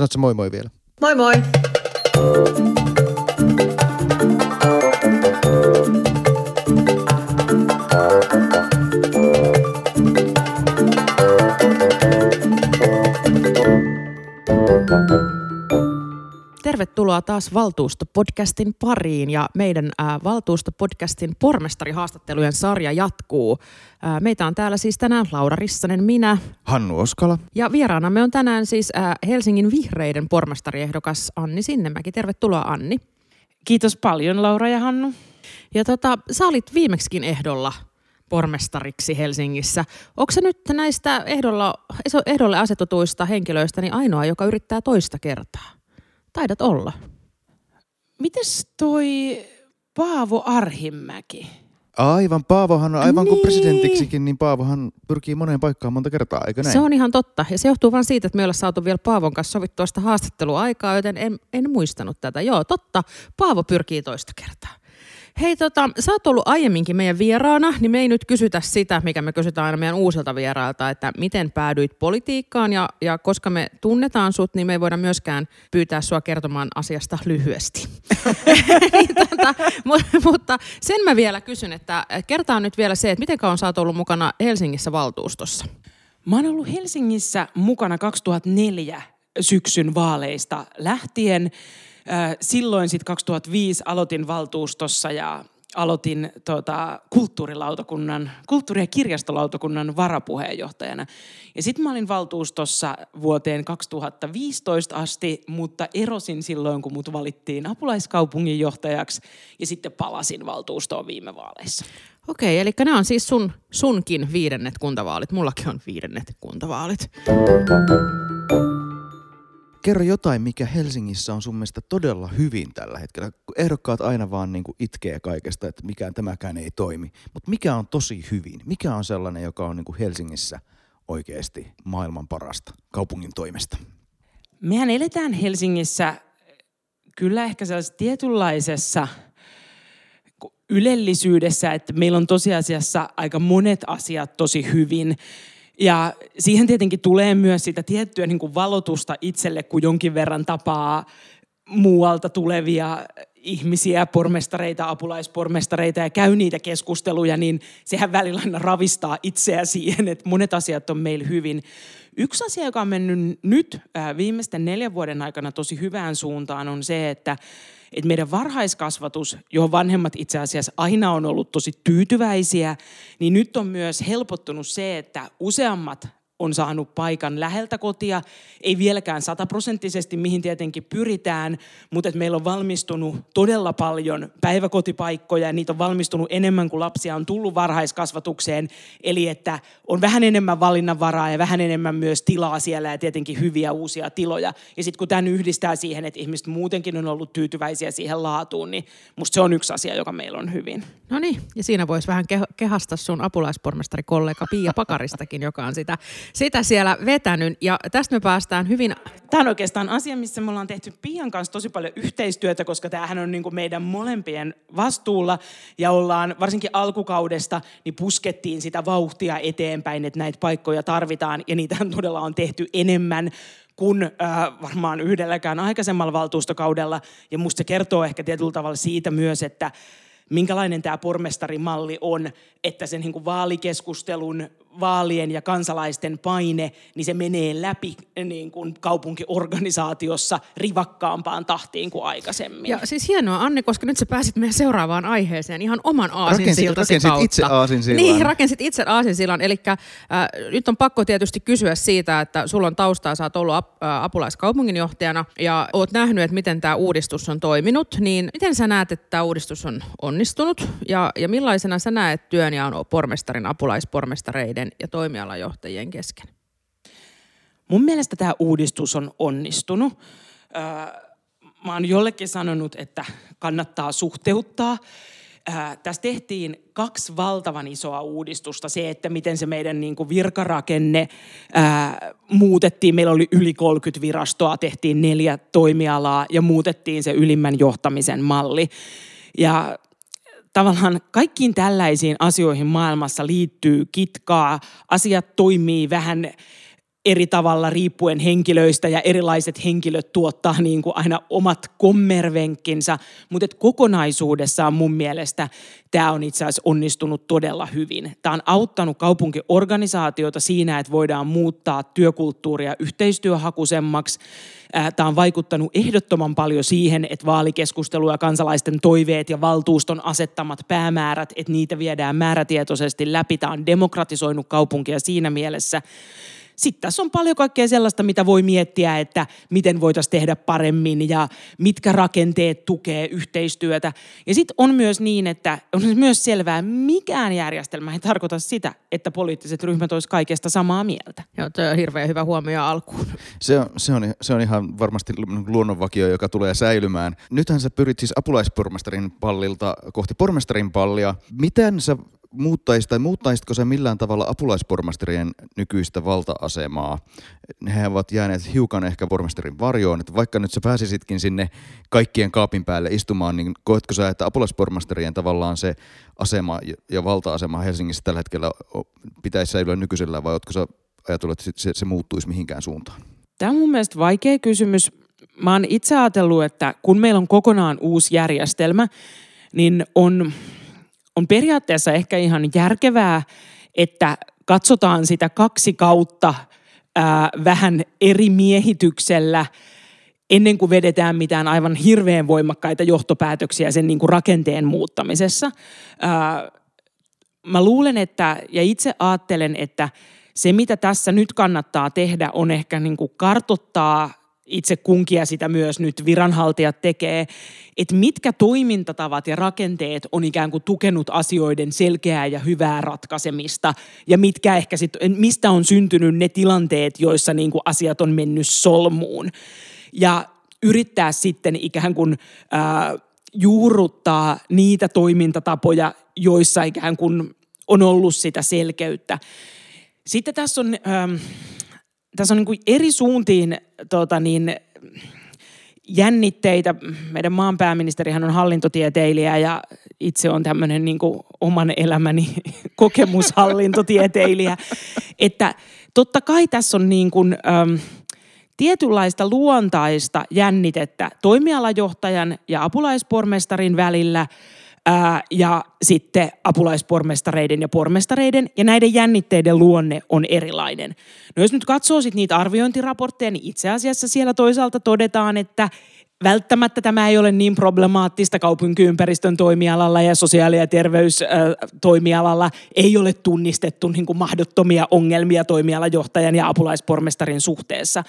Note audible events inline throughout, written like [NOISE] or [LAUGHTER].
Sanotko moi moi vielä? Moi moi! Tervetuloa taas Valtuustopodcastin pariin ja meidän ää, Valtuustopodcastin pormestarihaastattelujen sarja jatkuu. Ää, meitä on täällä siis tänään Laura Rissanen, minä Hannu Oskala. ja vieraanamme on tänään siis ää, Helsingin vihreiden pormestariehdokas Anni Sinnemäki. Tervetuloa Anni. Kiitos paljon Laura ja Hannu. Ja tota, sä olit viimeksikin ehdolla pormestariksi Helsingissä. Onko se nyt näistä ehdolla, ehdolle asetetuista henkilöistä niin ainoa, joka yrittää toista kertaa? Taidat olla. Mites toi Paavo Arhimäki? Aivan, Paavohan on aivan niin. kuin presidentiksikin, niin Paavohan pyrkii moneen paikkaan monta kertaa, eikö näin? Se on ihan totta. Ja se johtuu vain siitä, että me ei olla saatu vielä Paavon kanssa sovittua sitä haastatteluaikaa, joten en, en muistanut tätä. Joo, totta. Paavo pyrkii toista kertaa. Hei, tota, sä oot ollut aiemminkin meidän vieraana, niin me ei nyt kysytä sitä, mikä me kysytään aina meidän uusilta vierailta, että miten päädyit politiikkaan ja, ja koska me tunnetaan sut, niin me ei voida myöskään pyytää sua kertomaan asiasta lyhyesti. [LAUGHS] niin, tota, mutta, sen mä vielä kysyn, että kertaan nyt vielä se, että miten kauan sä oot ollut mukana Helsingissä valtuustossa? Mä oon ollut Helsingissä mukana 2004 syksyn vaaleista lähtien. Silloin sitten 2005 aloitin valtuustossa ja aloitin tota, kulttuurilautakunnan, kulttuuri- ja kirjastolautakunnan varapuheenjohtajana. Ja sitten mä olin valtuustossa vuoteen 2015 asti, mutta erosin silloin, kun mut valittiin apulaiskaupunginjohtajaksi ja sitten palasin valtuustoon viime vaaleissa. Okei, eli nämä on siis sun, sunkin viidennet kuntavaalit. Mullakin on viidennet kuntavaalit. Kerro jotain, mikä Helsingissä on sun mielestä todella hyvin tällä hetkellä. Ehdokkaat aina vaan niin kuin itkee kaikesta, että mikään tämäkään ei toimi. Mutta mikä on tosi hyvin? Mikä on sellainen, joka on niin kuin Helsingissä oikeasti maailman parasta kaupungin toimesta? Mehän eletään Helsingissä kyllä ehkä sellaisessa tietynlaisessa ylellisyydessä, että meillä on tosiasiassa aika monet asiat tosi hyvin. Ja siihen tietenkin tulee myös sitä tiettyä niin kuin valotusta itselle, kun jonkin verran tapaa muualta tulevia ihmisiä, pormestareita, apulaispormestareita ja käy niitä keskusteluja, niin sehän välillä aina ravistaa itseä [LAUGHS] siihen, että monet asiat on meillä hyvin. Yksi asia, joka on mennyt nyt äh, viimeisten neljän vuoden aikana tosi hyvään suuntaan, on se, että että meidän varhaiskasvatus, johon vanhemmat itse asiassa aina on ollut tosi tyytyväisiä, niin nyt on myös helpottunut se, että useammat on saanut paikan läheltä kotia, ei vieläkään sataprosenttisesti, mihin tietenkin pyritään, mutta että meillä on valmistunut todella paljon päiväkotipaikkoja ja niitä on valmistunut enemmän kuin lapsia on tullut varhaiskasvatukseen, eli että on vähän enemmän valinnanvaraa ja vähän enemmän myös tilaa siellä ja tietenkin hyviä uusia tiloja. Ja sitten kun tämän yhdistää siihen, että ihmiset muutenkin on ollut tyytyväisiä siihen laatuun, niin musta se on yksi asia, joka meillä on hyvin. No niin, ja siinä voisi vähän ke- kehasta sun apulaispormestarikollega Pia Pakaristakin, joka on sitä, sitä siellä vetänyt. Ja tästä me päästään hyvin... Tämä on oikeastaan asia, missä me ollaan tehty Pian kanssa tosi paljon yhteistyötä, koska tämähän on niin kuin meidän molempien vastuulla ja ollaan varsinkin alkukaudesta, niin puskettiin sitä vauhtia eteenpäin, että näitä paikkoja tarvitaan ja niitä todella on tehty enemmän kuin äh, varmaan yhdelläkään aikaisemmalla valtuustokaudella. Ja musta se kertoo ehkä tietyllä tavalla siitä myös, että minkälainen tämä pormestarimalli on, että sen niin kuin vaalikeskustelun, vaalien ja kansalaisten paine, niin se menee läpi niin kuin kaupunkiorganisaatiossa rivakkaampaan tahtiin kuin aikaisemmin. Ja siis hienoa Anni, koska nyt sä pääsit meidän seuraavaan aiheeseen ihan oman Rakensit, aasinsiltasi rakensit kautta. itse aasinsillan. Niin, rakensit itse aasinsillan. Eli äh, nyt on pakko tietysti kysyä siitä, että sulla on taustaa, sä oot ollut ap, äh, apulaiskaupunginjohtajana ja oot nähnyt, että miten tämä uudistus on toiminut. Niin miten sä näet, että tämä uudistus on onnistunut ja, ja millaisena sä näet työnjaon pormestarin, apulaispormestareiden ja toimialajohtajien kesken? Mun mielestä tämä uudistus on onnistunut. Öö, mä oon jollekin sanonut, että kannattaa suhteuttaa. Öö, tässä tehtiin kaksi valtavan isoa uudistusta. Se, että miten se meidän niin kuin virkarakenne öö, muutettiin. Meillä oli yli 30 virastoa, tehtiin neljä toimialaa ja muutettiin se ylimmän johtamisen malli. Ja tavallaan kaikkiin tällaisiin asioihin maailmassa liittyy kitkaa. Asiat toimii vähän eri tavalla riippuen henkilöistä ja erilaiset henkilöt tuottaa niin kuin aina omat kommervenkkinsä, mutta kokonaisuudessaan mun mielestä tämä on itse asiassa onnistunut todella hyvin. Tämä on auttanut kaupunkiorganisaatioita siinä, että voidaan muuttaa työkulttuuria yhteistyöhakuisemmaksi. Tämä on vaikuttanut ehdottoman paljon siihen, että vaalikeskustelu ja kansalaisten toiveet ja valtuuston asettamat päämäärät, että niitä viedään määrätietoisesti läpi. Tämä on demokratisoinut kaupunkia siinä mielessä. Sitten tässä on paljon kaikkea sellaista, mitä voi miettiä, että miten voitaisiin tehdä paremmin ja mitkä rakenteet tukee yhteistyötä. Ja sitten on myös niin, että on myös selvää, mikään järjestelmä ei tarkoita sitä, että poliittiset ryhmät olisivat kaikesta samaa mieltä. Joo, tuo on hirveän hyvä huomio alkuun. Se on, se on, se on ihan varmasti luonnonvakio, joka tulee säilymään. Nythän sä pyrit siis apulaispormestarin pallilta kohti pormestarin pallia. Miten sä muuttaisi tai muuttaisitko se millään tavalla apulaispormestarien nykyistä valta-asemaa? He ovat jääneet hiukan ehkä pormestarin varjoon, että vaikka nyt sä pääsisitkin sinne kaikkien kaapin päälle istumaan, niin koetko sä, että apulaispormestarien tavallaan se asema ja valta-asema Helsingissä tällä hetkellä pitäisi säilyä nykyisellä vai oletko sä ajatellut, että se, se muuttuisi mihinkään suuntaan? Tämä on mun mielestä vaikea kysymys. Mä oon itse ajatellut, että kun meillä on kokonaan uusi järjestelmä, niin on on periaatteessa ehkä ihan järkevää, että katsotaan sitä kaksi kautta ää, vähän eri miehityksellä ennen kuin vedetään mitään aivan hirveän voimakkaita johtopäätöksiä sen niin kuin rakenteen muuttamisessa. Ää, mä luulen, että, ja itse ajattelen, että se mitä tässä nyt kannattaa tehdä on ehkä niin kuin kartottaa itse kunkia sitä myös nyt viranhaltijat tekee, että mitkä toimintatavat ja rakenteet on ikään kuin tukenut asioiden selkeää ja hyvää ratkaisemista ja mitkä ehkä sit, mistä on syntynyt ne tilanteet, joissa niin kuin asiat on mennyt solmuun. Ja yrittää sitten ikään kuin ää, juurruttaa niitä toimintatapoja, joissa ikään kuin on ollut sitä selkeyttä. Sitten tässä on... Ää, tässä on niin kuin eri suuntiin tota niin, jännitteitä. Meidän maan pääministerihän on hallintotieteilijä ja itse on tämmöinen niin kuin oman elämäni [LAUGHS] kokemushallintotieteilijä. Että totta kai tässä on niin kuin, äm, tietynlaista luontaista jännitettä toimialajohtajan ja apulaispormestarin välillä – ää, ja sitten apulaispormestareiden ja pormestareiden, ja näiden jännitteiden luonne on erilainen. No jos nyt katsoo sit niitä arviointiraportteja, niin itse asiassa siellä toisaalta todetaan, että välttämättä tämä ei ole niin problemaattista kaupunkiympäristön toimialalla ja sosiaali- ja terveystoimialalla. Ei ole tunnistettu niin kuin mahdottomia ongelmia toimialajohtajan ja apulaispormestarin suhteessa.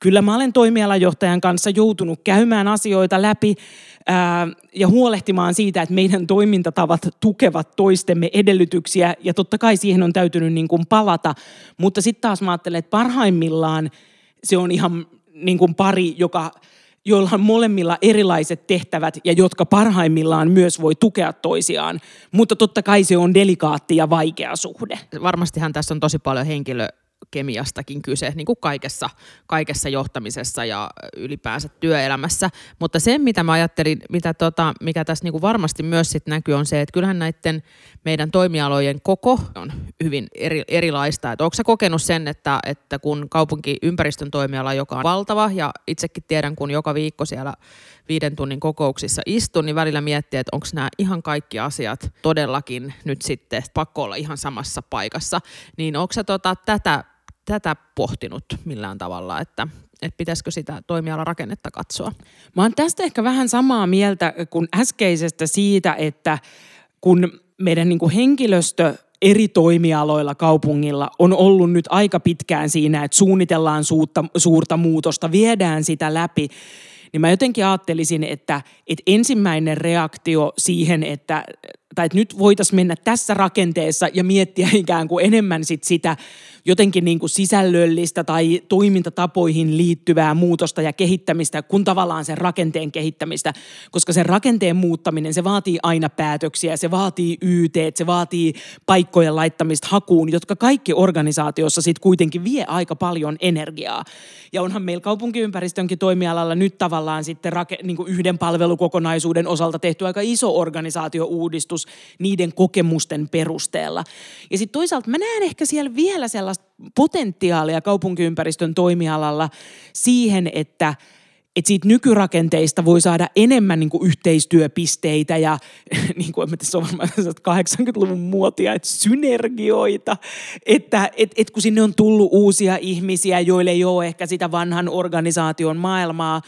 Kyllä mä olen toimialajohtajan kanssa joutunut käymään asioita läpi ja huolehtimaan siitä, että meidän toimintatavat tukevat toistemme edellytyksiä ja totta kai siihen on täytynyt niin kuin palata. Mutta sitten taas mä ajattelen, että parhaimmillaan se on ihan niin kuin pari, joka joilla on molemmilla erilaiset tehtävät ja jotka parhaimmillaan myös voi tukea toisiaan. Mutta totta kai se on delikaatti ja vaikea suhde. Varmastihan tässä on tosi paljon henkilö, kemiastakin kyse, niin kuin kaikessa, kaikessa johtamisessa ja ylipäänsä työelämässä. Mutta se, mitä mä ajattelin, mitä tota, mikä tässä niin kuin varmasti myös sit näkyy, on se, että kyllähän näiden meidän toimialojen koko on hyvin eri, erilaista. Että onko sä kokenut sen, että, että kun kaupunkiympäristön toimiala, joka on valtava, ja itsekin tiedän, kun joka viikko siellä viiden tunnin kokouksissa istun, niin välillä miettii, että onko nämä ihan kaikki asiat todellakin nyt sitten pakko olla ihan samassa paikassa. Niin onko sä tota, tätä, tätä pohtinut millään tavalla, että, että pitäisikö sitä rakennetta katsoa? Mä oon tästä ehkä vähän samaa mieltä kuin äskeisestä siitä, että kun meidän niin kuin henkilöstö eri toimialoilla kaupungilla on ollut nyt aika pitkään siinä, että suunnitellaan suurta, suurta muutosta, viedään sitä läpi, niin mä jotenkin ajattelisin, että, että ensimmäinen reaktio siihen, että, tai että nyt voitaisiin mennä tässä rakenteessa ja miettiä ikään kuin enemmän sit sitä jotenkin niin kuin sisällöllistä tai toimintatapoihin liittyvää muutosta ja kehittämistä, kun tavallaan sen rakenteen kehittämistä, koska sen rakenteen muuttaminen, se vaatii aina päätöksiä, se vaatii YT, se vaatii paikkojen laittamista hakuun, jotka kaikki organisaatiossa sitten kuitenkin vie aika paljon energiaa. Ja onhan meillä kaupunkiympäristönkin toimialalla nyt tavallaan sitten rake, niin kuin yhden palvelukokonaisuuden osalta tehty aika iso organisaatiouudistus niiden kokemusten perusteella. Ja sitten toisaalta mä näen ehkä siellä vielä sellaista potentiaalia kaupunkiympäristön toimialalla siihen, että – että siitä nykyrakenteista voi saada enemmän niin yhteistyöpisteitä ja [LAUGHS] niin kuin, se on 80-luvun muotia, että synergioita, että et, et kun sinne on tullut uusia ihmisiä, joille ei ole ehkä sitä vanhan organisaation maailmaa,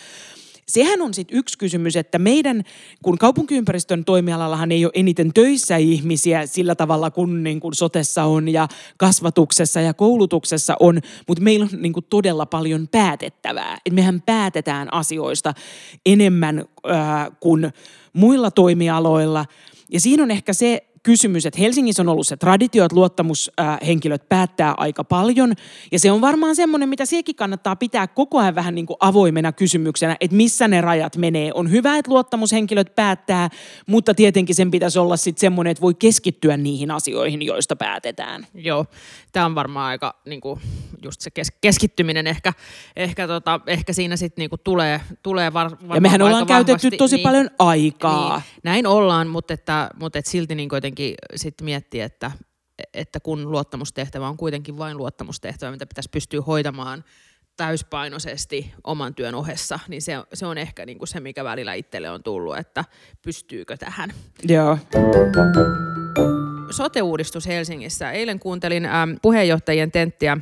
sehän on sitten yksi kysymys, että meidän, kun kaupunkiympäristön toimialallahan ei ole eniten töissä ihmisiä sillä tavalla kuin, niin kuin sotessa on ja kasvatuksessa ja koulutuksessa on, mutta meillä on niin kuin todella paljon päätettävää. Et mehän päätetään asioista enemmän äh, kuin muilla toimialoilla. Ja siinä on ehkä se kysymys, että Helsingissä on ollut se traditio, että luottamushenkilöt päättää aika paljon. Ja se on varmaan semmoinen, mitä sekin kannattaa pitää koko ajan vähän niin kuin avoimena kysymyksenä, että missä ne rajat menee. On hyvä, että luottamushenkilöt päättää, mutta tietenkin sen pitäisi olla sitten semmoinen, että voi keskittyä niihin asioihin, joista päätetään. Joo, tämä on varmaan aika niin kuin, just se kes- keskittyminen ehkä, ehkä, tota, ehkä siinä sitten niin tulee, tulee var, Ja mehän ollaan käytetty tosi niin, paljon aikaa. Niin, näin ollaan, mutta, että, mutta että silti niin jotenkin sitten miettiä, että, että kun luottamustehtävä on kuitenkin vain luottamustehtävä, mitä pitäisi pystyä hoitamaan täyspainoisesti oman työn ohessa, niin se, se on ehkä niin kuin se, mikä välillä itselle on tullut, että pystyykö tähän. Joo. Sote-uudistus Helsingissä. Eilen kuuntelin ähm, puheenjohtajien tenttiä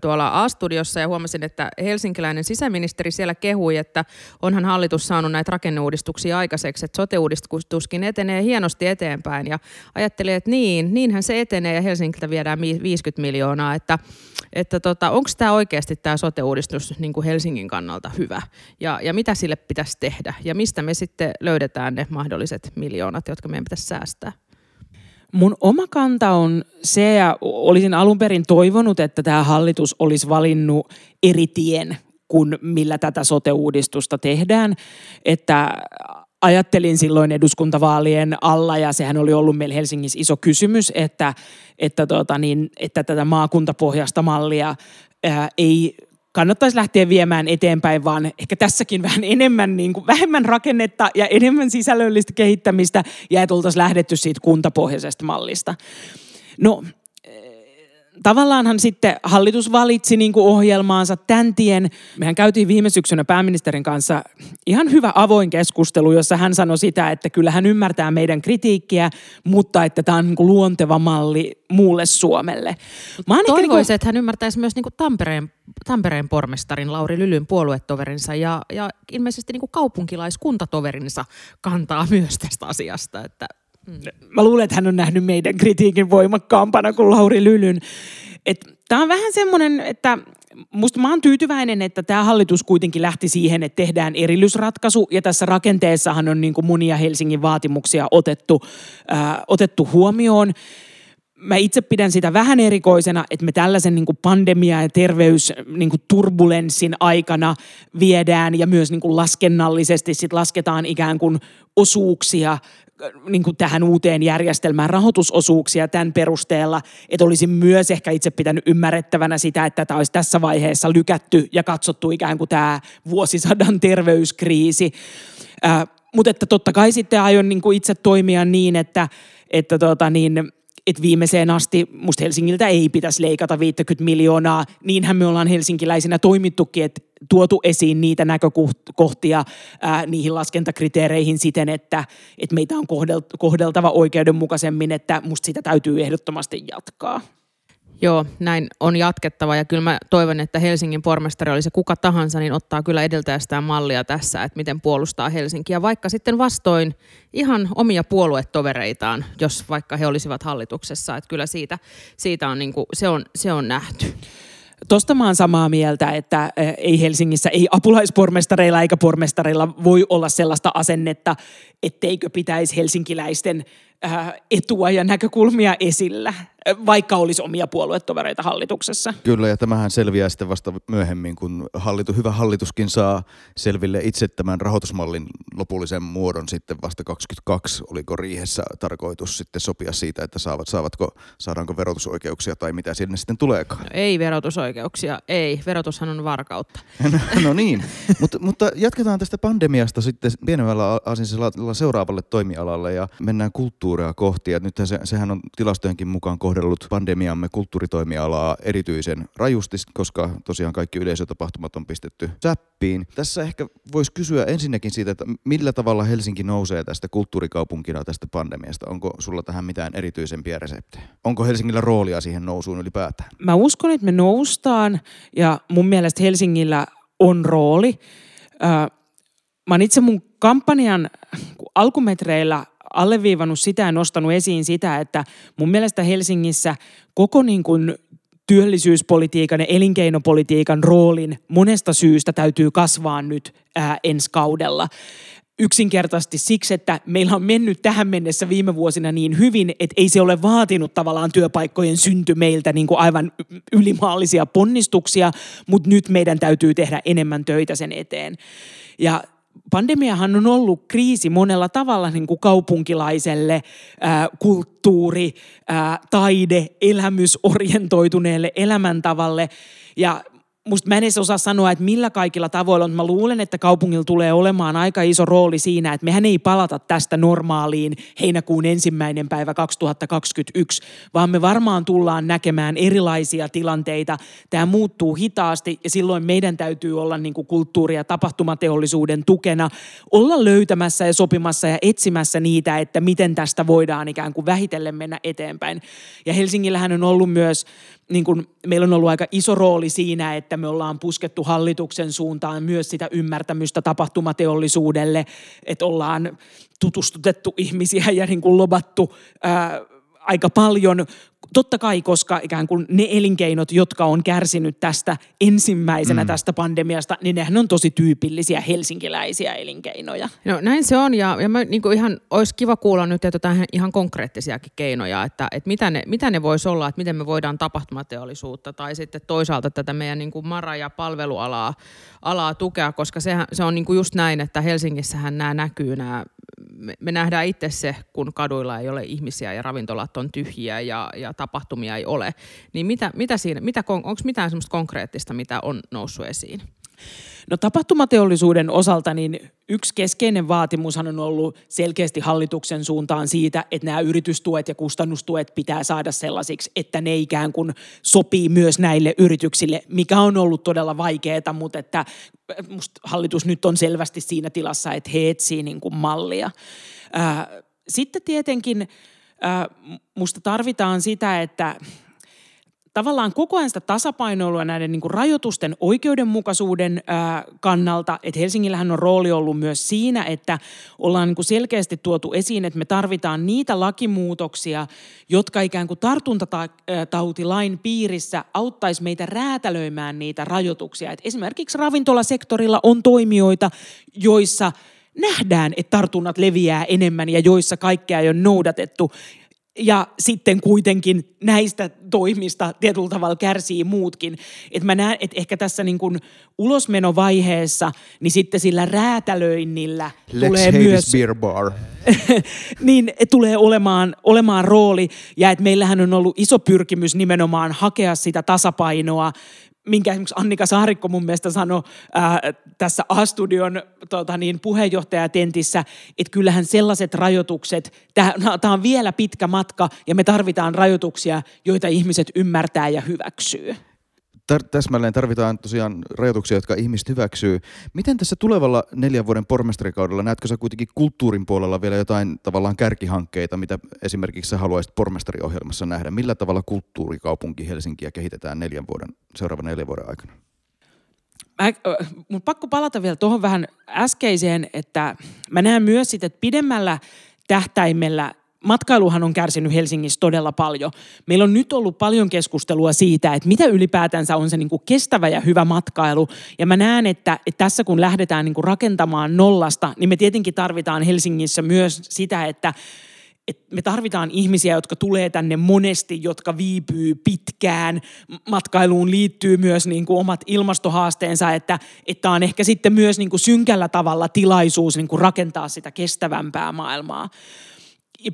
tuolla A-studiossa ja huomasin, että helsinkiläinen sisäministeri siellä kehui, että onhan hallitus saanut näitä rakenneuudistuksia aikaiseksi, että sote-uudistuskin etenee hienosti eteenpäin. Ja ajattelin, että niin, niinhän se etenee ja Helsingiltä viedään 50 miljoonaa, että, että tota, onko tämä oikeasti tämä sote-uudistus niin kuin Helsingin kannalta hyvä? Ja, ja mitä sille pitäisi tehdä? Ja mistä me sitten löydetään ne mahdolliset miljoonat, jotka meidän pitäisi säästää? Mun oma kanta on se, ja olisin alun perin toivonut, että tämä hallitus olisi valinnut eri tien kuin millä tätä sote-uudistusta tehdään. Että ajattelin silloin eduskuntavaalien alla, ja sehän oli ollut meillä Helsingissä iso kysymys, että, että, tota niin, että tätä maakuntapohjasta mallia ää, ei kannattaisi lähteä viemään eteenpäin, vaan ehkä tässäkin vähän enemmän, niin kuin, vähemmän rakennetta ja enemmän sisällöllistä kehittämistä ja että oltaisiin lähdetty siitä kuntapohjaisesta mallista. No, tavallaanhan sitten hallitus valitsi niin kuin ohjelmaansa tämän tien. Mehän käytiin viime syksynä pääministerin kanssa ihan hyvä avoin keskustelu, jossa hän sanoi sitä, että kyllä hän ymmärtää meidän kritiikkiä, mutta että tämä on niin kuin luonteva malli muulle Suomelle. Mä Toivoisin, niin kuin... että hän ymmärtäisi myös niin kuin Tampereen, Tampereen pormestarin Lauri Lylyn puoluetoverinsa ja, ja ilmeisesti niin kuin kaupunkilaiskuntatoverinsa kantaa myös tästä asiasta. Että. Mä luulen, että hän on nähnyt meidän kritiikin voimakkaampana kuin Lauri Lylyn. Tämä on vähän semmoinen, että musta mä oon tyytyväinen, että tämä hallitus kuitenkin lähti siihen, että tehdään erillisratkaisu. Ja tässä rakenteessahan on niin monia Helsingin vaatimuksia otettu, ää, otettu huomioon mä itse pidän sitä vähän erikoisena, että me tällaisen niin kuin pandemia- ja terveysturbulenssin niin aikana viedään ja myös niin kuin laskennallisesti sit lasketaan ikään kuin osuuksia niin kuin tähän uuteen järjestelmään rahoitusosuuksia tämän perusteella, että olisin myös ehkä itse pitänyt ymmärrettävänä sitä, että tämä olisi tässä vaiheessa lykätty ja katsottu ikään kuin tämä vuosisadan [LAUGHS] terveyskriisi. Äh, mutta että totta kai sitten aion niin kuin itse toimia niin, että, että tota niin, että viimeiseen asti musta Helsingiltä ei pitäisi leikata 50 miljoonaa. Niinhän me ollaan helsinkiläisinä toimittukin, että tuotu esiin niitä näkökohtia ää, niihin laskentakriteereihin siten, että, että meitä on kohdeltava oikeudenmukaisemmin, että musta sitä täytyy ehdottomasti jatkaa. Joo, näin on jatkettava ja kyllä mä toivon, että Helsingin pormestari oli se kuka tahansa, niin ottaa kyllä edeltäjästään mallia tässä, että miten puolustaa Helsinkiä, vaikka sitten vastoin ihan omia puoluetovereitaan, jos vaikka he olisivat hallituksessa, että kyllä siitä, siitä on, niin kuin, se, on, se on nähty. Tosta mä oon samaa mieltä, että ei Helsingissä, ei apulaispormestareilla eikä pormestareilla voi olla sellaista asennetta, etteikö pitäisi helsinkiläisten etua ja näkökulmia esillä, vaikka olisi omia puoluetovereita hallituksessa. Kyllä, ja tämähän selviää sitten vasta myöhemmin, kun hallitu, hyvä hallituskin saa selville itse tämän rahoitusmallin lopullisen muodon sitten vasta 22. Oliko riihessä tarkoitus sitten sopia siitä, että saavat, saavatko, saadaanko verotusoikeuksia tai mitä sinne sitten tuleekaan? No ei verotusoikeuksia, ei. Verotushan on varkautta. [LAUGHS] No, no niin, mutta, mutta jatketaan tästä pandemiasta sitten pienemmällä aasinsella seuraavalle toimialalle ja mennään kulttuuria kohti. Ja nyt se, sehän on tilastojenkin mukaan kohdellut pandemiamme kulttuuritoimialaa erityisen rajusti, koska tosiaan kaikki yleisötapahtumat on pistetty säppiin. Tässä ehkä voisi kysyä ensinnäkin siitä, että millä tavalla Helsinki nousee tästä kulttuurikaupunkina tästä pandemiasta. Onko sulla tähän mitään erityisempiä reseptejä? Onko Helsingillä roolia siihen nousuun ylipäätään? Mä uskon, että me noustaan ja mun mielestä Helsingillä on rooli. Mä oon itse mun kampanjan alkumetreillä alleviivannut sitä ja nostanut esiin sitä, että mun mielestä Helsingissä koko niin kuin työllisyyspolitiikan ja elinkeinopolitiikan roolin monesta syystä täytyy kasvaa nyt ää, ensi kaudella. Yksinkertaisesti siksi, että meillä on mennyt tähän mennessä viime vuosina niin hyvin, että ei se ole vaatinut tavallaan työpaikkojen synty meiltä niin kuin aivan ylimaallisia ponnistuksia, mutta nyt meidän täytyy tehdä enemmän töitä sen eteen. Ja pandemiahan on ollut kriisi monella tavalla niin kuin kaupunkilaiselle ää, kulttuuri, ää, taide, elämysorientoituneelle elämäntavalle. Ja musta mä en edes osaa sanoa, että millä kaikilla tavoilla, mutta mä luulen, että kaupungilla tulee olemaan aika iso rooli siinä, että mehän ei palata tästä normaaliin heinäkuun ensimmäinen päivä 2021, vaan me varmaan tullaan näkemään erilaisia tilanteita. Tämä muuttuu hitaasti ja silloin meidän täytyy olla niin kuin kulttuuri- ja tapahtumateollisuuden tukena, olla löytämässä ja sopimassa ja etsimässä niitä, että miten tästä voidaan ikään kuin vähitellen mennä eteenpäin. Ja Helsingillähän on ollut myös niin kuin, meillä on ollut aika iso rooli siinä, että me ollaan puskettu hallituksen suuntaan myös sitä ymmärtämystä tapahtumateollisuudelle, että ollaan tutustutettu ihmisiä ja niin kuin lobattu ää, aika paljon Totta kai, koska ikään kuin ne elinkeinot, jotka on kärsinyt tästä ensimmäisenä mm. tästä pandemiasta, niin nehän on tosi tyypillisiä helsinkiläisiä elinkeinoja. No näin se on ja, ja mä, niin kuin ihan olisi kiva kuulla nyt että ihan konkreettisiakin keinoja, että, että mitä, ne, mitä ne voisi olla, että miten me voidaan tapahtumateollisuutta tai sitten toisaalta tätä meidän niin kuin mara- ja palvelualaa alaa tukea, koska sehän, se on niin kuin just näin, että Helsingissähän nämä näkyy nämä me, me nähdään itse se, kun kaduilla ei ole ihmisiä ja ravintolat on tyhjiä ja, ja tapahtumia ei ole. Niin mitä, mitä siinä, mitä, onko mitään semmoista konkreettista, mitä on noussut esiin? No tapahtumateollisuuden osalta niin yksi keskeinen vaatimushan on ollut selkeästi hallituksen suuntaan siitä, että nämä yritystuet ja kustannustuet pitää saada sellaisiksi, että ne ikään kuin sopii myös näille yrityksille, mikä on ollut todella vaikeaa, mutta että musta hallitus nyt on selvästi siinä tilassa, että he etsii niin kuin mallia. Sitten tietenkin musta tarvitaan sitä, että tavallaan koko ajan sitä tasapainoilua näiden niin kuin rajoitusten oikeudenmukaisuuden ää, kannalta, että Helsingillähän on rooli ollut myös siinä, että ollaan niin kuin selkeästi tuotu esiin, että me tarvitaan niitä lakimuutoksia, jotka ikään kuin tartuntatautilain piirissä auttaisi meitä räätälöimään niitä rajoituksia. Et esimerkiksi ravintolasektorilla on toimijoita, joissa nähdään, että tartunnat leviää enemmän ja joissa kaikkea ei ole noudatettu ja sitten kuitenkin näistä toimista tietyllä tavalla kärsii muutkin. Et mä näen, että ehkä tässä niin kuin ulosmenovaiheessa, niin sitten sillä räätälöinnillä Let's tulee myös... beer bar. [LAUGHS] niin tulee olemaan, olemaan rooli, ja että meillähän on ollut iso pyrkimys nimenomaan hakea sitä tasapainoa minkä esimerkiksi Annika Saarikko mun mielestä sanoi ää, tässä A-studion tota niin, puheenjohtajatentissä, että kyllähän sellaiset rajoitukset, tämä on vielä pitkä matka ja me tarvitaan rajoituksia, joita ihmiset ymmärtää ja hyväksyy tar- täsmälleen tarvitaan tosiaan rajoituksia, jotka ihmiset hyväksyy. Miten tässä tulevalla neljän vuoden pormestarikaudella, näetkö sä kuitenkin kulttuurin puolella vielä jotain tavallaan kärkihankkeita, mitä esimerkiksi sä haluaisit pormestariohjelmassa nähdä? Millä tavalla kulttuurikaupunki Helsinkiä kehitetään neljän vuoden, seuraavan neljän vuoden aikana? Mä, mun pakko palata vielä tuohon vähän äskeiseen, että mä näen myös sitä, että pidemmällä tähtäimellä matkailuhan on kärsinyt Helsingissä todella paljon. Meillä on nyt ollut paljon keskustelua siitä, että mitä ylipäätänsä on se niin kuin kestävä ja hyvä matkailu. Ja mä näen, että, että tässä kun lähdetään niin kuin rakentamaan nollasta, niin me tietenkin tarvitaan Helsingissä myös sitä, että että me tarvitaan ihmisiä, jotka tulee tänne monesti, jotka viipyy pitkään. Matkailuun liittyy myös niin kuin omat ilmastohaasteensa, että, että on ehkä sitten myös niin kuin synkällä tavalla tilaisuus niin kuin rakentaa sitä kestävämpää maailmaa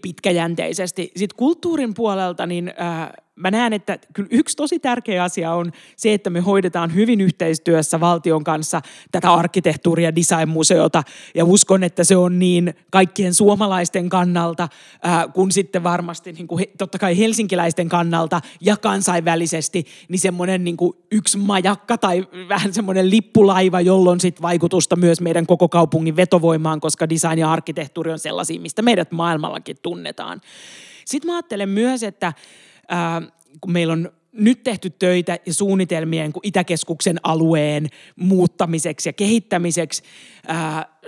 pitkäjänteisesti. Sitten kulttuurin puolelta, niin äh, mä näen, että kyllä yksi tosi tärkeä asia on se, että me hoidetaan hyvin yhteistyössä valtion kanssa tätä arkkitehtuuri- ja designmuseota. Ja uskon, että se on niin kaikkien suomalaisten kannalta ää, kuin sitten varmasti niin kuin, totta kai helsinkiläisten kannalta ja kansainvälisesti, niin semmoinen niin kuin yksi majakka tai vähän semmoinen lippulaiva, jolloin sitten vaikutusta myös meidän koko kaupungin vetovoimaan, koska design ja arkkitehtuuri on sellaisia, mistä meidät maailmallakin tunnetaan. Sitten mä ajattelen myös, että kun meillä on nyt tehty töitä ja suunnitelmien kuin Itäkeskuksen alueen muuttamiseksi ja kehittämiseksi.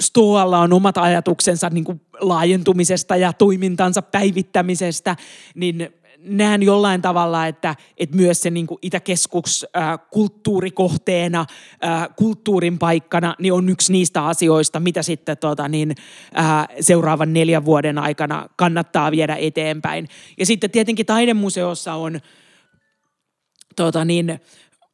Stoalla on omat ajatuksensa niin kuin laajentumisesta ja toimintansa päivittämisestä, niin näen jollain tavalla, että, että myös se niin Itäkeskus ää, kulttuurikohteena, ää, kulttuurin paikkana, niin on yksi niistä asioista, mitä sitten tota, niin, ää, seuraavan neljän vuoden aikana kannattaa viedä eteenpäin. Ja sitten tietenkin taidemuseossa on tota, niin,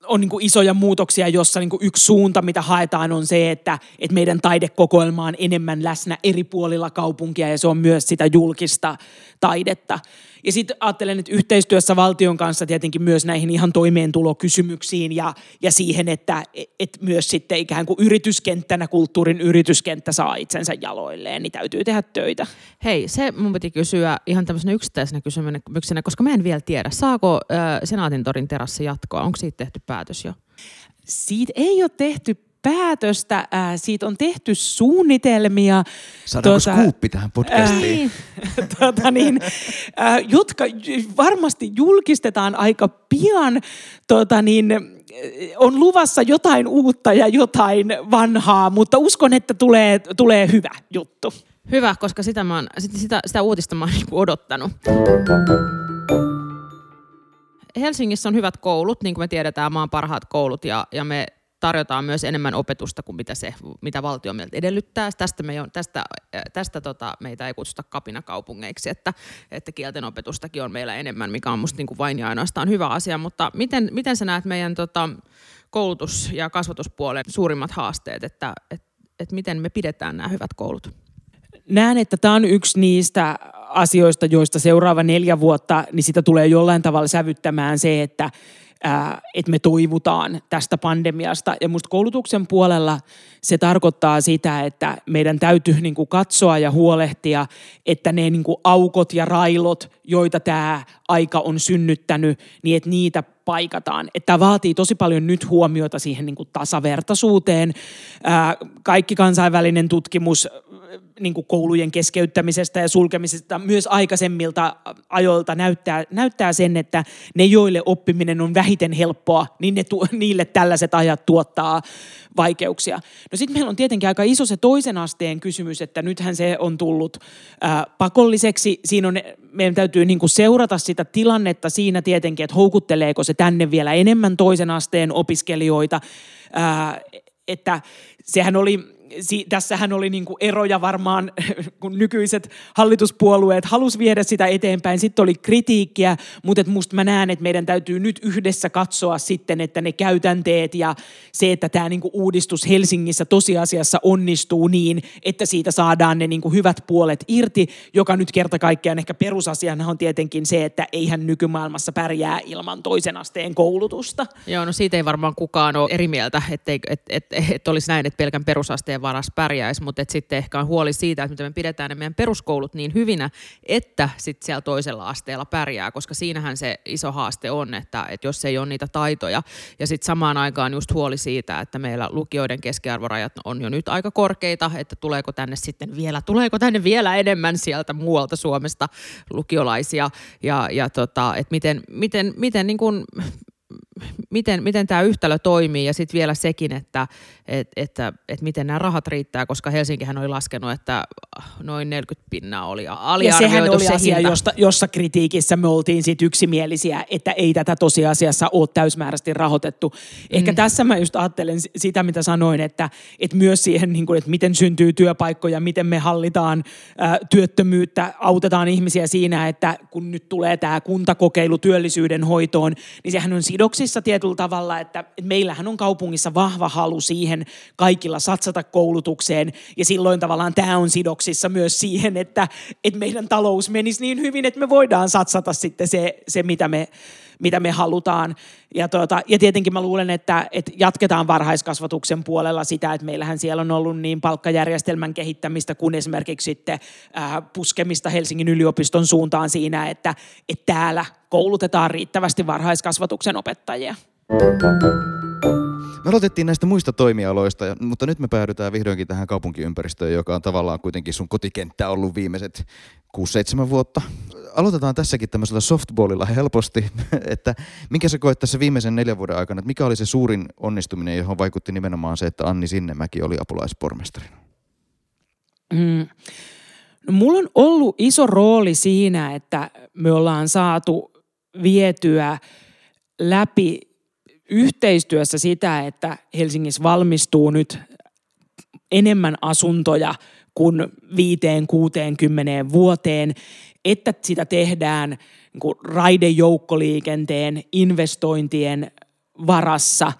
on niin isoja muutoksia, jossa niin yksi suunta, mitä haetaan, on se, että, että meidän taidekokoelma on enemmän läsnä eri puolilla kaupunkia ja se on myös sitä julkista taidetta. Ja sitten ajattelen, että yhteistyössä valtion kanssa tietenkin myös näihin ihan toimeentulokysymyksiin ja, ja siihen, että et myös sitten ikään kuin yrityskenttänä, kulttuurin yrityskenttä saa itsensä jaloilleen, niin täytyy tehdä töitä. Hei, se mun piti kysyä ihan tämmöisenä yksittäisenä kysymyksenä, koska mä en vielä tiedä, saako äh, Senaatintorin terassi jatkoa? Onko siitä tehty päätös jo? Siitä ei ole tehty päätöstä, ää, siitä on tehty suunnitelmia. Saadaanko tuota, skuuppi tähän podcastiin? Ää, [LAUGHS] tuota niin, ää, jotka varmasti julkistetaan aika pian. Tuota niin, on luvassa jotain uutta ja jotain vanhaa, mutta uskon, että tulee, tulee hyvä juttu. Hyvä, koska sitä, mä oon, sitä, sitä uutista mä oon niinku odottanut. Helsingissä on hyvät koulut, niin kuin me tiedetään, maan parhaat koulut ja, ja me tarjotaan myös enemmän opetusta kuin mitä, se, mitä valtio meiltä edellyttää. Tästä, me, tästä, tästä tota, meitä ei kutsuta kapinakaupungeiksi, että, että kielten opetustakin on meillä enemmän, mikä on musta niin kuin vain ja ainoastaan hyvä asia. Mutta miten, miten sä näet meidän tota, koulutus- ja kasvatuspuolen suurimmat haasteet, että et, et miten me pidetään nämä hyvät koulut? Näen, että tämä on yksi niistä asioista, joista seuraava neljä vuotta, niin sitä tulee jollain tavalla sävyttämään se, että että me toivutaan tästä pandemiasta. Ja musta koulutuksen puolella se tarkoittaa sitä, että meidän täytyy niin kuin katsoa ja huolehtia, että ne niin kuin aukot ja railot, joita tämä aika on synnyttänyt, niin että niitä paikataan. Että tämä vaatii tosi paljon nyt huomiota siihen niin kuin tasavertaisuuteen. kaikki kansainvälinen tutkimus niin kuin koulujen keskeyttämisestä ja sulkemisesta myös aikaisemmilta ajoilta näyttää, näyttää sen, että ne, joille oppiminen on vähiten helppoa, niin ne, niille tällaiset ajat tuottaa vaikeuksia. No sitten meillä on tietenkin aika iso se toisen asteen kysymys, että nythän se on tullut ää, pakolliseksi. Siinä on, meidän täytyy niin kuin seurata sitä tilannetta siinä tietenkin, että houkutteleeko se tänne vielä enemmän toisen asteen opiskelijoita. Ää, että sehän oli si, tässähän oli niin kuin eroja varmaan, [LAUGHS] kun nykyiset hallituspuolueet halus viedä sitä eteenpäin. Sitten oli kritiikkiä, mutta musta mä näen, että meidän täytyy nyt yhdessä katsoa sitten, että ne käytänteet ja se, että tämä niin kuin uudistus Helsingissä tosiasiassa onnistuu niin, että siitä saadaan ne niin kuin hyvät puolet irti, joka nyt kerta kaikkiaan ehkä perusasiana on tietenkin se, että eihän nykymaailmassa pärjää ilman toisen asteen koulutusta. Joo, no siitä ei varmaan kukaan ole eri mieltä, että et, et, et, et olisi näin, että pelkän perusasteen varas pärjäisi, mutta sitten ehkä on huoli siitä, että miten me pidetään ne meidän peruskoulut niin hyvinä, että sitten siellä toisella asteella pärjää, koska siinähän se iso haaste on, että, että jos ei ole niitä taitoja, ja sitten samaan aikaan just huoli siitä, että meillä lukioiden keskiarvorajat on jo nyt aika korkeita, että tuleeko tänne sitten vielä, tuleeko tänne vielä enemmän sieltä muualta Suomesta lukiolaisia, ja, ja tota, että miten, miten, miten niin kuin miten, miten tämä yhtälö toimii ja sitten vielä sekin, että et, että et miten nämä rahat riittää, koska Helsinkihän oli laskenut, että noin 40 pinnaa oli aliarvioitu Ja sehän oli se asia, hinta. josta, jossa kritiikissä me oltiin sit yksimielisiä, että ei tätä tosiasiassa ole täysmääräisesti rahoitettu. Ehkä mm. tässä mä just ajattelen sitä, mitä sanoin, että, että myös siihen, niin kuin, että miten syntyy työpaikkoja, miten me hallitaan ä, työttömyyttä, autetaan ihmisiä siinä, että kun nyt tulee tämä kuntakokeilu työllisyyden hoitoon, niin sehän on sidoksissa tietyllä tavalla, että meillähän on kaupungissa vahva halu siihen kaikilla satsata koulutukseen. Ja silloin tavallaan tämä on sidoksissa myös siihen, että, että meidän talous menisi niin hyvin, että me voidaan satsata sitten se, se mitä me mitä me halutaan. Ja, tuota, ja tietenkin mä luulen, että, että jatketaan varhaiskasvatuksen puolella sitä, että meillähän siellä on ollut niin palkkajärjestelmän kehittämistä kuin esimerkiksi sitten äh, puskemista Helsingin yliopiston suuntaan siinä, että, että täällä koulutetaan riittävästi varhaiskasvatuksen opettajia. Me aloitettiin näistä muista toimialoista, mutta nyt me päädytään vihdoinkin tähän kaupunkiympäristöön, joka on tavallaan kuitenkin sun kotikenttä ollut viimeiset 6-7 vuotta. Aloitetaan tässäkin tämmöisellä softballilla helposti, [LAUGHS] että mikä sä koet tässä viimeisen neljän vuoden aikana, että mikä oli se suurin onnistuminen, johon vaikutti nimenomaan se, että Anni Sinnemäki oli apulaispormestarina? Mm. No, mulla on ollut iso rooli siinä, että me ollaan saatu vietyä läpi yhteistyössä sitä, että Helsingissä valmistuu nyt enemmän asuntoja kuin viiteen, kuuteen, kymmeneen vuoteen, että sitä tehdään niin raidejoukkoliikenteen investointien varassa.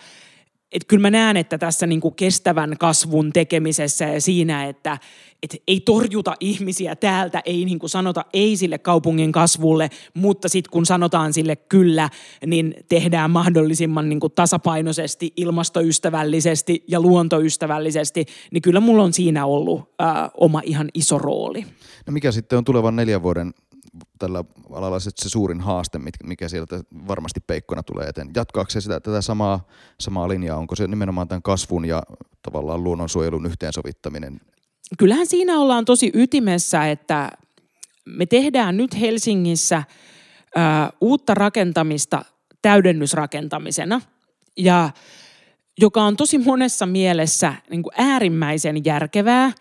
Et kyllä mä näen, että tässä niin kuin kestävän kasvun tekemisessä ja siinä, että et ei torjuta ihmisiä täältä, ei niin kuin sanota ei sille kaupungin kasvulle, mutta sitten kun sanotaan sille kyllä, niin tehdään mahdollisimman niin kuin tasapainoisesti, ilmastoystävällisesti ja luontoystävällisesti, niin kyllä mulla on siinä ollut ää, oma ihan iso rooli. No mikä sitten on tulevan neljän vuoden tällä alalla se, se suurin haaste, mikä sieltä varmasti peikkona tulee eteen? Jatkaako se sitä, tätä samaa, samaa linjaa? Onko se nimenomaan tämän kasvun ja tavallaan luonnonsuojelun yhteensovittaminen? kyllähän siinä ollaan tosi ytimessä, että me tehdään nyt Helsingissä ää, uutta rakentamista täydennysrakentamisena, ja joka on tosi monessa mielessä niin kuin äärimmäisen järkevää.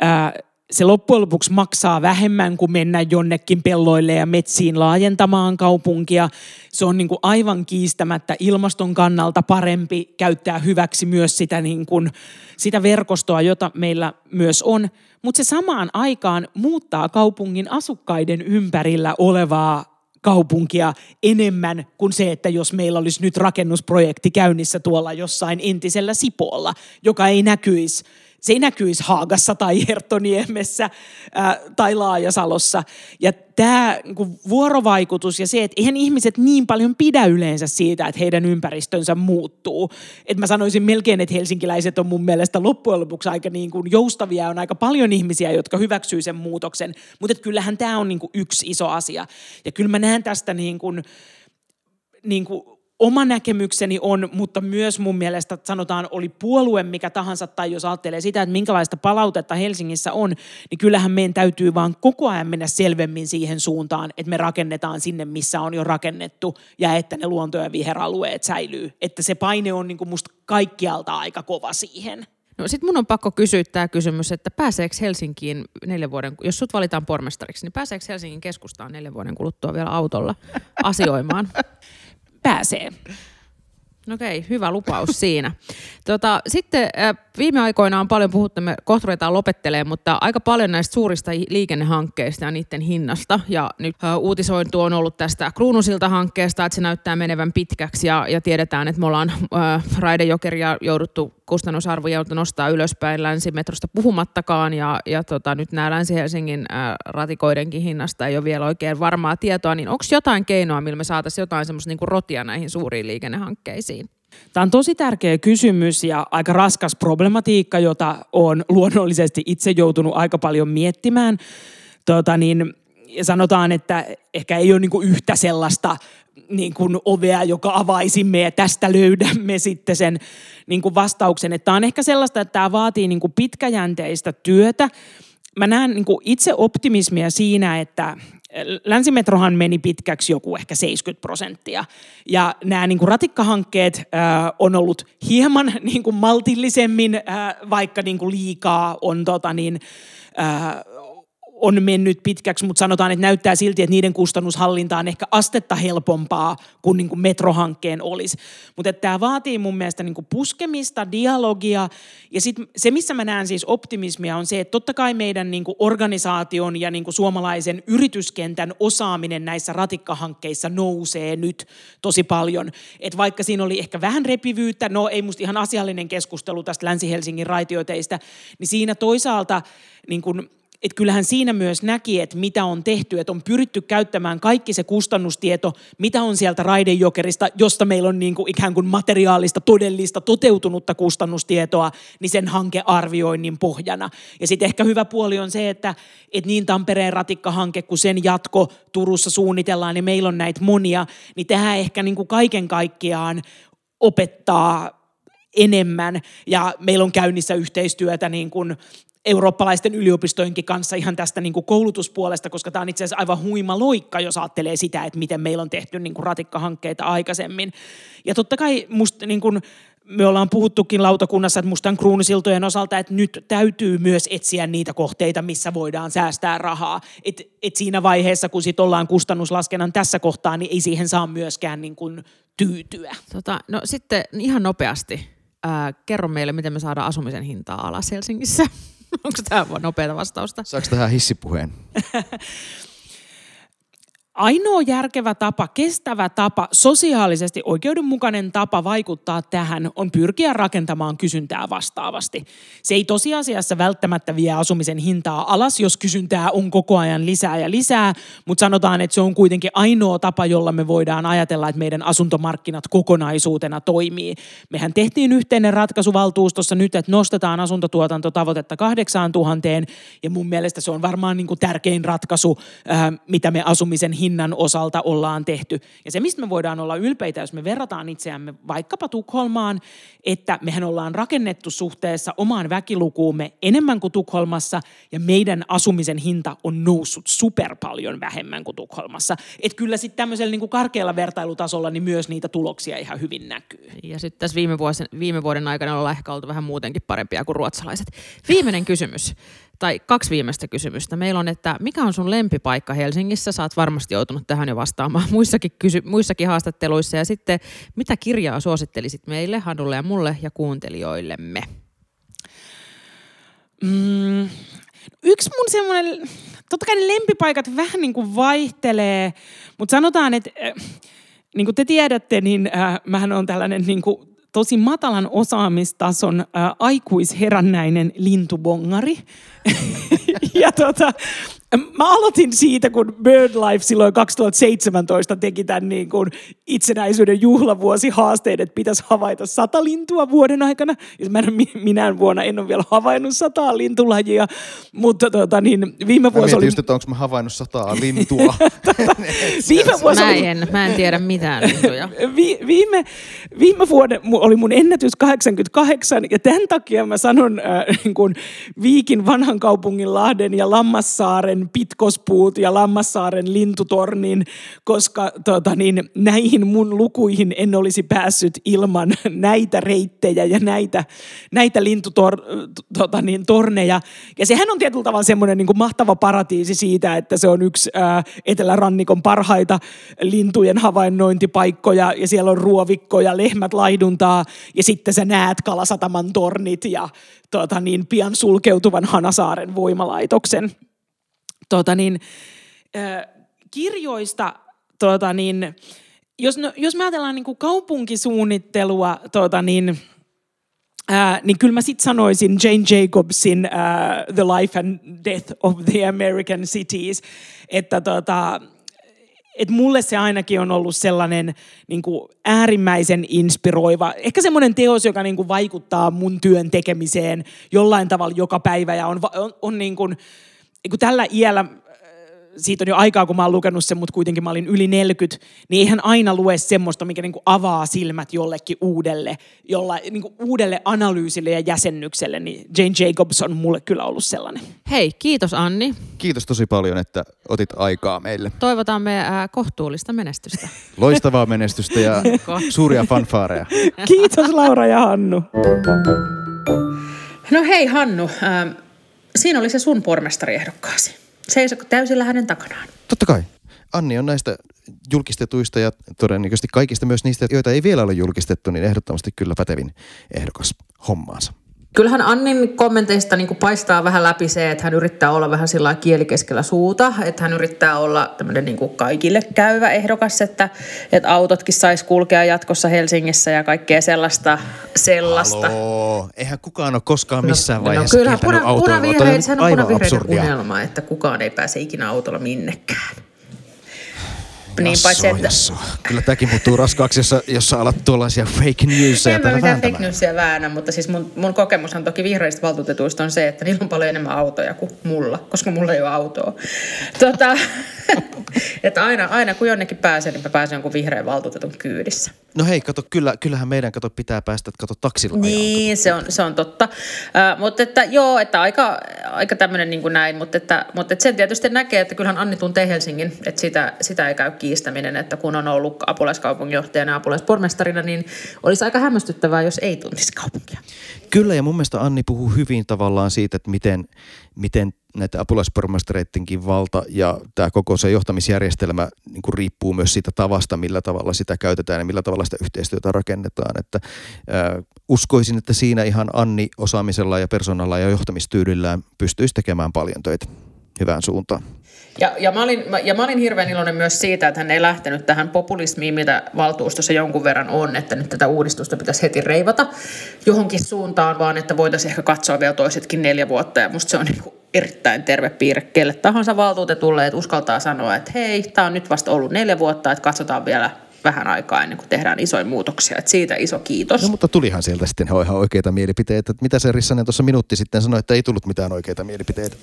Ää, se loppujen lopuksi maksaa vähemmän kuin mennä jonnekin pelloille ja metsiin laajentamaan kaupunkia. Se on niin kuin aivan kiistämättä ilmaston kannalta parempi käyttää hyväksi myös sitä, niin kuin, sitä verkostoa, jota meillä myös on. Mutta se samaan aikaan muuttaa kaupungin asukkaiden ympärillä olevaa kaupunkia enemmän kuin se, että jos meillä olisi nyt rakennusprojekti käynnissä tuolla jossain entisellä Sipoolla, joka ei näkyisi se ei näkyisi Haagassa tai Herttoniemessä ää, tai Laajasalossa. Ja tämä niin vuorovaikutus ja se, että eihän ihmiset niin paljon pidä yleensä siitä, että heidän ympäristönsä muuttuu. Että mä sanoisin melkein, että helsinkiläiset on mun mielestä loppujen lopuksi aika niin kuin joustavia. On aika paljon ihmisiä, jotka hyväksyy sen muutoksen. Mutta kyllähän tämä on niin kuin yksi iso asia. Ja kyllä mä näen tästä niin kuin, niin oma näkemykseni on, mutta myös mun mielestä että sanotaan oli puolue mikä tahansa, tai jos ajattelee sitä, että minkälaista palautetta Helsingissä on, niin kyllähän meidän täytyy vaan koko ajan mennä selvemmin siihen suuntaan, että me rakennetaan sinne, missä on jo rakennettu, ja että ne luonto- ja viheralueet säilyy. Että se paine on niin kuin musta kaikkialta aika kova siihen. No sit mun on pakko kysyä tämä kysymys, että pääseekö Helsinkiin neljän vuoden, jos sut valitaan pormestariksi, niin pääseekö Helsingin keskustaan neljän vuoden kuluttua vielä autolla asioimaan? [LAUGHS] Pääsee. Okei, hyvä lupaus [LAUGHS] siinä. Tota, sitten äh, viime aikoina on paljon puhuttu, me kohta ruvetaan lopettelemaan, mutta aika paljon näistä suurista liikennehankkeista ja niiden hinnasta. Ja nyt äh, uutisointu on ollut tästä Kruunusilta-hankkeesta, että se näyttää menevän pitkäksi ja, ja tiedetään, että me ollaan äh, raidejokeria jouduttu kustannusarvoja nostaa ylöspäin länsimetrosta puhumattakaan ja, ja tota, nyt nämä Länsi-Helsingin äh, ratikoidenkin hinnasta ei ole vielä oikein varmaa tietoa, niin onko jotain keinoa, millä me saataisiin jotain semmoista niinku rotia näihin suuriin liikennehankkeisiin? Tämä on tosi tärkeä kysymys ja aika raskas problematiikka, jota on luonnollisesti itse joutunut aika paljon miettimään. Tota niin, sanotaan, että ehkä ei ole niin yhtä sellaista niin kuin ovea, joka avaisimme ja tästä löydämme sitten sen niin kuin vastauksen. Että tämä on ehkä sellaista, että tämä vaatii niin kuin pitkäjänteistä työtä. Mä näen niin kuin itse optimismia siinä, että, Länsimetrohan meni pitkäksi joku ehkä 70 prosenttia. Ja nämä niin kuin ratikkahankkeet äh, on ollut hieman niin kuin maltillisemmin, äh, vaikka niin kuin liikaa on tota niin, äh, on mennyt pitkäksi, mutta sanotaan, että näyttää silti, että niiden kustannushallinta on ehkä astetta helpompaa kuin, niin kuin metrohankkeen olisi. Mutta tämä vaatii mun mielestä niin kuin puskemista, dialogia ja sit se, missä mä näen siis optimismia on se, että totta kai meidän niin kuin organisaation ja niin kuin suomalaisen yrityskentän osaaminen näissä ratikkahankkeissa nousee nyt tosi paljon. Et vaikka siinä oli ehkä vähän repivyyttä, no ei musta ihan asiallinen keskustelu tästä Länsi-Helsingin raitioteista, niin siinä toisaalta niin kuin että kyllähän siinä myös näki, että mitä on tehty, että on pyritty käyttämään kaikki se kustannustieto, mitä on sieltä raidejokerista, josta meillä on niin kuin ikään kuin materiaalista, todellista, toteutunutta kustannustietoa, niin sen hankearvioinnin pohjana. Ja sitten ehkä hyvä puoli on se, että, että niin Tampereen ratikkahanke kuin sen jatko Turussa suunnitellaan, niin meillä on näitä monia, niin tähän ehkä niin kuin kaiken kaikkiaan opettaa enemmän ja meillä on käynnissä yhteistyötä niin kuin eurooppalaisten yliopistojenkin kanssa ihan tästä niin kuin koulutuspuolesta, koska tämä on itse asiassa aivan huima loikka, jos ajattelee sitä, että miten meillä on tehty niin kuin ratikkahankkeita aikaisemmin. Ja totta kai musta niin kuin, me ollaan puhuttukin lautakunnassa, että mustan kruunusiltojen osalta, että nyt täytyy myös etsiä niitä kohteita, missä voidaan säästää rahaa. Et, et siinä vaiheessa, kun sit ollaan kustannuslaskennan tässä kohtaa, niin ei siihen saa myöskään niin kuin tyytyä. Tota, no sitten ihan nopeasti, kerro meille, miten me saadaan asumisen hintaa alas Helsingissä. Onko tämä nopeata vastausta? Saako tähän hissipuheen? [LAUGHS] Ainoa järkevä tapa, kestävä tapa, sosiaalisesti oikeudenmukainen tapa vaikuttaa tähän on pyrkiä rakentamaan kysyntää vastaavasti. Se ei tosiasiassa välttämättä vie asumisen hintaa alas, jos kysyntää on koko ajan lisää ja lisää, mutta sanotaan, että se on kuitenkin ainoa tapa, jolla me voidaan ajatella, että meidän asuntomarkkinat kokonaisuutena toimii. Mehän tehtiin yhteinen ratkaisu valtuustossa nyt, että nostetaan asuntotuotantotavoitetta 8000 ja mun mielestä se on varmaan niin kuin tärkein ratkaisu, mitä me asumisen hintaa hinnan osalta ollaan tehty. Ja se, mistä me voidaan olla ylpeitä, jos me verrataan itseämme vaikkapa Tukholmaan, että mehän ollaan rakennettu suhteessa omaan väkilukuumme enemmän kuin Tukholmassa, ja meidän asumisen hinta on noussut super paljon vähemmän kuin Tukholmassa. Että kyllä sitten tämmöisellä niin karkealla vertailutasolla niin myös niitä tuloksia ihan hyvin näkyy. Ja sitten tässä viime, vuosien, viime vuoden aikana ollaan ehkä oltu vähän muutenkin parempia kuin ruotsalaiset. Viimeinen kysymys tai kaksi viimeistä kysymystä. Meillä on, että mikä on sun lempipaikka Helsingissä? Saat varmasti joutunut tähän jo vastaamaan muissakin, kysy- muissakin haastatteluissa. Ja sitten, mitä kirjaa suosittelisit meille, Hanulle ja mulle ja kuuntelijoillemme? Mm, yksi mun semmoinen, totta kai ne lempipaikat vähän niin kuin vaihtelee, mutta sanotaan, että äh, niin kuin te tiedätte, niin äh, mähän on tällainen niin kuin tosi matalan osaamistason ä, aikuisherännäinen lintubongari. [LAUGHS] ja tota, Mä aloitin siitä, kun BirdLife silloin 2017 teki tämän niin kuin itsenäisyyden juhlavuosihaasteet, että pitäisi havaita sata lintua vuoden aikana. Ja mä en, minä vuonna en ole vielä havainnut sataa lintulajia, mutta tota, niin, viime vuosi mä oli... just, että onko mä havainnut sataa lintua. [LAUGHS] tota, [LAUGHS] viime vuosi mä, en, mä en tiedä mitään lintuja. Vi, viime, viime vuoden oli mun ennätys 88 ja tämän takia mä sanon äh, niin kuin Viikin vanhan kaupungin Lahden ja Lammassaaren Pitkospuut ja Lammassaaren lintutornin, koska tota niin, näihin mun lukuihin en olisi päässyt ilman [LAUGHS] näitä reittejä ja näitä, näitä lintutorneja. Tota niin, ja sehän on tietyllä tavalla semmoinen niin mahtava paratiisi siitä, että se on yksi ää, Etelärannikon parhaita lintujen havainnointipaikkoja ja siellä on ruovikkoja, lehmät laiduntaa ja sitten sä näet Kalasataman tornit ja tota niin, pian sulkeutuvan Hanasaaren voimalaitoksen tota niin, äh, kirjoista, tota niin, jos, no, jos me ajatellaan niin kuin kaupunkisuunnittelua, tota niin, äh, niin kyllä mä sitten sanoisin Jane Jacobsin äh, The Life and Death of the American Cities, että tota, et mulle se ainakin on ollut sellainen niin kuin äärimmäisen inspiroiva, ehkä semmoinen teos, joka niin kuin vaikuttaa mun työn tekemiseen jollain tavalla joka päivä ja on, on, on niin kuin, kuin tällä iällä siitä on jo aikaa, kun mä oon lukenut sen, mutta kuitenkin mä olin yli 40, niin eihän aina lue semmoista, mikä niinku avaa silmät jollekin uudelle, jolla, niinku uudelle analyysille ja jäsennykselle, niin Jane Jacobs on mulle kyllä ollut sellainen. Hei, kiitos Anni. Kiitos tosi paljon, että otit aikaa meille. Toivotaan me ää, kohtuullista menestystä. [LAUGHS] Loistavaa menestystä ja suuria fanfaareja. Kiitos Laura ja Hannu. No hei Hannu, ähm, siinä oli se sun pormestariehdokkaasi. Seisoko täysillä hänen takanaan? Totta kai. Anni on näistä julkistetuista ja todennäköisesti kaikista myös niistä, joita ei vielä ole julkistettu, niin ehdottomasti kyllä pätevin ehdokas hommaansa. Kyllähän Annin kommenteista niin kuin paistaa vähän läpi se, että hän yrittää olla vähän sillä kieli keskellä suuta, että hän yrittää olla tämmöinen niin kuin kaikille käyvä ehdokas, että, että autotkin saisi kulkea jatkossa Helsingissä ja kaikkea sellaista. sellaista. Haloo. Eihän kukaan ole koskaan missään no, vaiheessa no, kyllähän puna, autoilua. Toi on punavihreiden, nyt sehän on punavihreiden unelma, että kukaan ei pääse ikinä autolla minnekään. Niin Jasso, paitsi, että jasso. Kyllä tämäkin muuttuu raskaaksi, jos, jos sä alat tuollaisia fake newsia En mä mitään fake newsia väännä, mutta siis mun, mun kokemushan toki vihreistä valtuutetuista on se, että niillä on paljon enemmän autoja kuin mulla, koska mulla ei ole autoa. Tota, [LAUGHS] että aina, aina kun jonnekin pääsee, niin mä pääsen jonkun vihreän valtuutetun kyydissä. No hei, kato, kyllä, kyllähän meidän kato pitää päästä, että kato taksilla ajaa. Niin, se on, se on totta. Äh, mutta että joo, että aika, aika tämmöinen niin kuin näin, mutta, että, mutta että sen tietysti näkee, että kyllähän Anni tuntee Helsingin, että sitä, sitä ei käy kiistäminen, että kun on ollut apulaiskaupunginjohtajana ja apulaispormestarina, niin olisi aika hämmästyttävää, jos ei tuntisi kaupunkia. Kyllä, ja mun mielestä Anni puhuu hyvin tavallaan siitä, että miten, miten näiden apulaispormestareittenkin valta ja tämä koko se johtamisjärjestelmä niin kuin riippuu myös siitä tavasta, millä tavalla sitä käytetään ja millä tavalla sitä yhteistyötä rakennetaan. Että, äh, uskoisin, että siinä ihan Anni osaamisella ja persoonalla ja johtamistyylillään pystyisi tekemään paljon töitä hyvään suuntaan. Ja, ja, mä olin, ja mä olin hirveän iloinen myös siitä, että hän ei lähtenyt tähän populismiin, mitä valtuustossa jonkun verran on, että nyt tätä uudistusta pitäisi heti reivata johonkin suuntaan, vaan että voitaisiin ehkä katsoa vielä toisetkin neljä vuotta. Ja musta se on niin erittäin terve piirre kelle tahansa valtuutetulle, että uskaltaa sanoa, että hei, tämä on nyt vasta ollut neljä vuotta, että katsotaan vielä vähän aikaa ennen kuin tehdään isoja muutoksia. Että siitä iso kiitos. No mutta tulihan sieltä sitten ihan oikeita mielipiteitä. Mitä se Rissanen tuossa minuutti sitten sanoi, että ei tullut mitään oikeita mielipiteitä.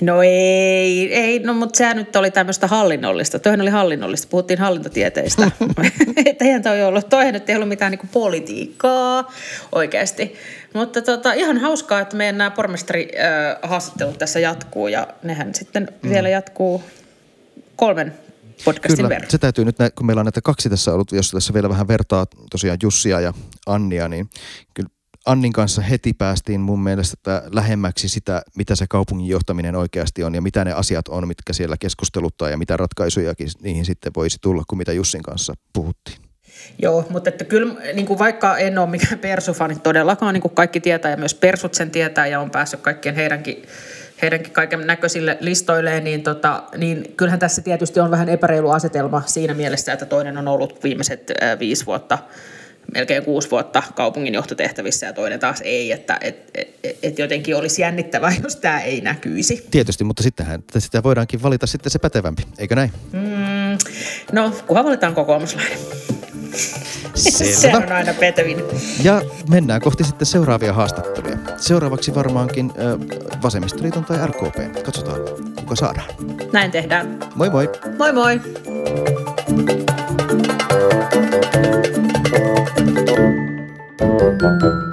No ei, ei no mutta sehän nyt oli tämmöistä hallinnollista. Toihan oli hallinnollista, puhuttiin hallintotieteistä. [LAUGHS] Että eihän toi ollut, toihan nyt ei ollut mitään niinku politiikkaa oikeasti. Mutta tota, ihan hauskaa, että meidän nämä pormestari-haastattelut tässä jatkuu ja nehän sitten mm. vielä jatkuu kolmen podcastin Kyllä, verran. se täytyy nyt, kun meillä on näitä kaksi tässä ollut, jos tässä vielä vähän vertaa tosiaan Jussia ja Annia, niin kyllä Annin kanssa heti päästiin mun mielestä että lähemmäksi sitä, mitä se kaupungin johtaminen oikeasti on ja mitä ne asiat on, mitkä siellä keskusteluttaa ja mitä ratkaisujakin niihin sitten voisi tulla, kuin mitä Jussin kanssa puhuttiin. Joo, mutta että kyllä niin kuin vaikka en ole mikään [LAUGHS] persufani todellakaan, niin kuin kaikki tietää ja myös persut sen tietää ja on päässyt kaikkien heidänkin, heidänkin kaiken näköisille listoilleen, niin, tota, niin kyllähän tässä tietysti on vähän epäreilu asetelma siinä mielessä, että toinen on ollut viimeiset viisi vuotta melkein kuusi vuotta kaupungin johtotehtävissä ja toinen taas ei, että et, et, et, jotenkin olisi jännittävää, [LAUGHS] jos tämä ei näkyisi. Tietysti, mutta sittenhän sitä voidaankin valita sitten se pätevämpi, eikö näin? Mm, no, kunhan valitaan kokoomuslainen. Se on aina petevin. Ja mennään kohti sitten seuraavia haastatteluja. Seuraavaksi varmaankin ö, Vasemmistoliiton tai RKP. Katsotaan, kuka saadaan. Näin tehdään. Moi moi! Moi moi! Thank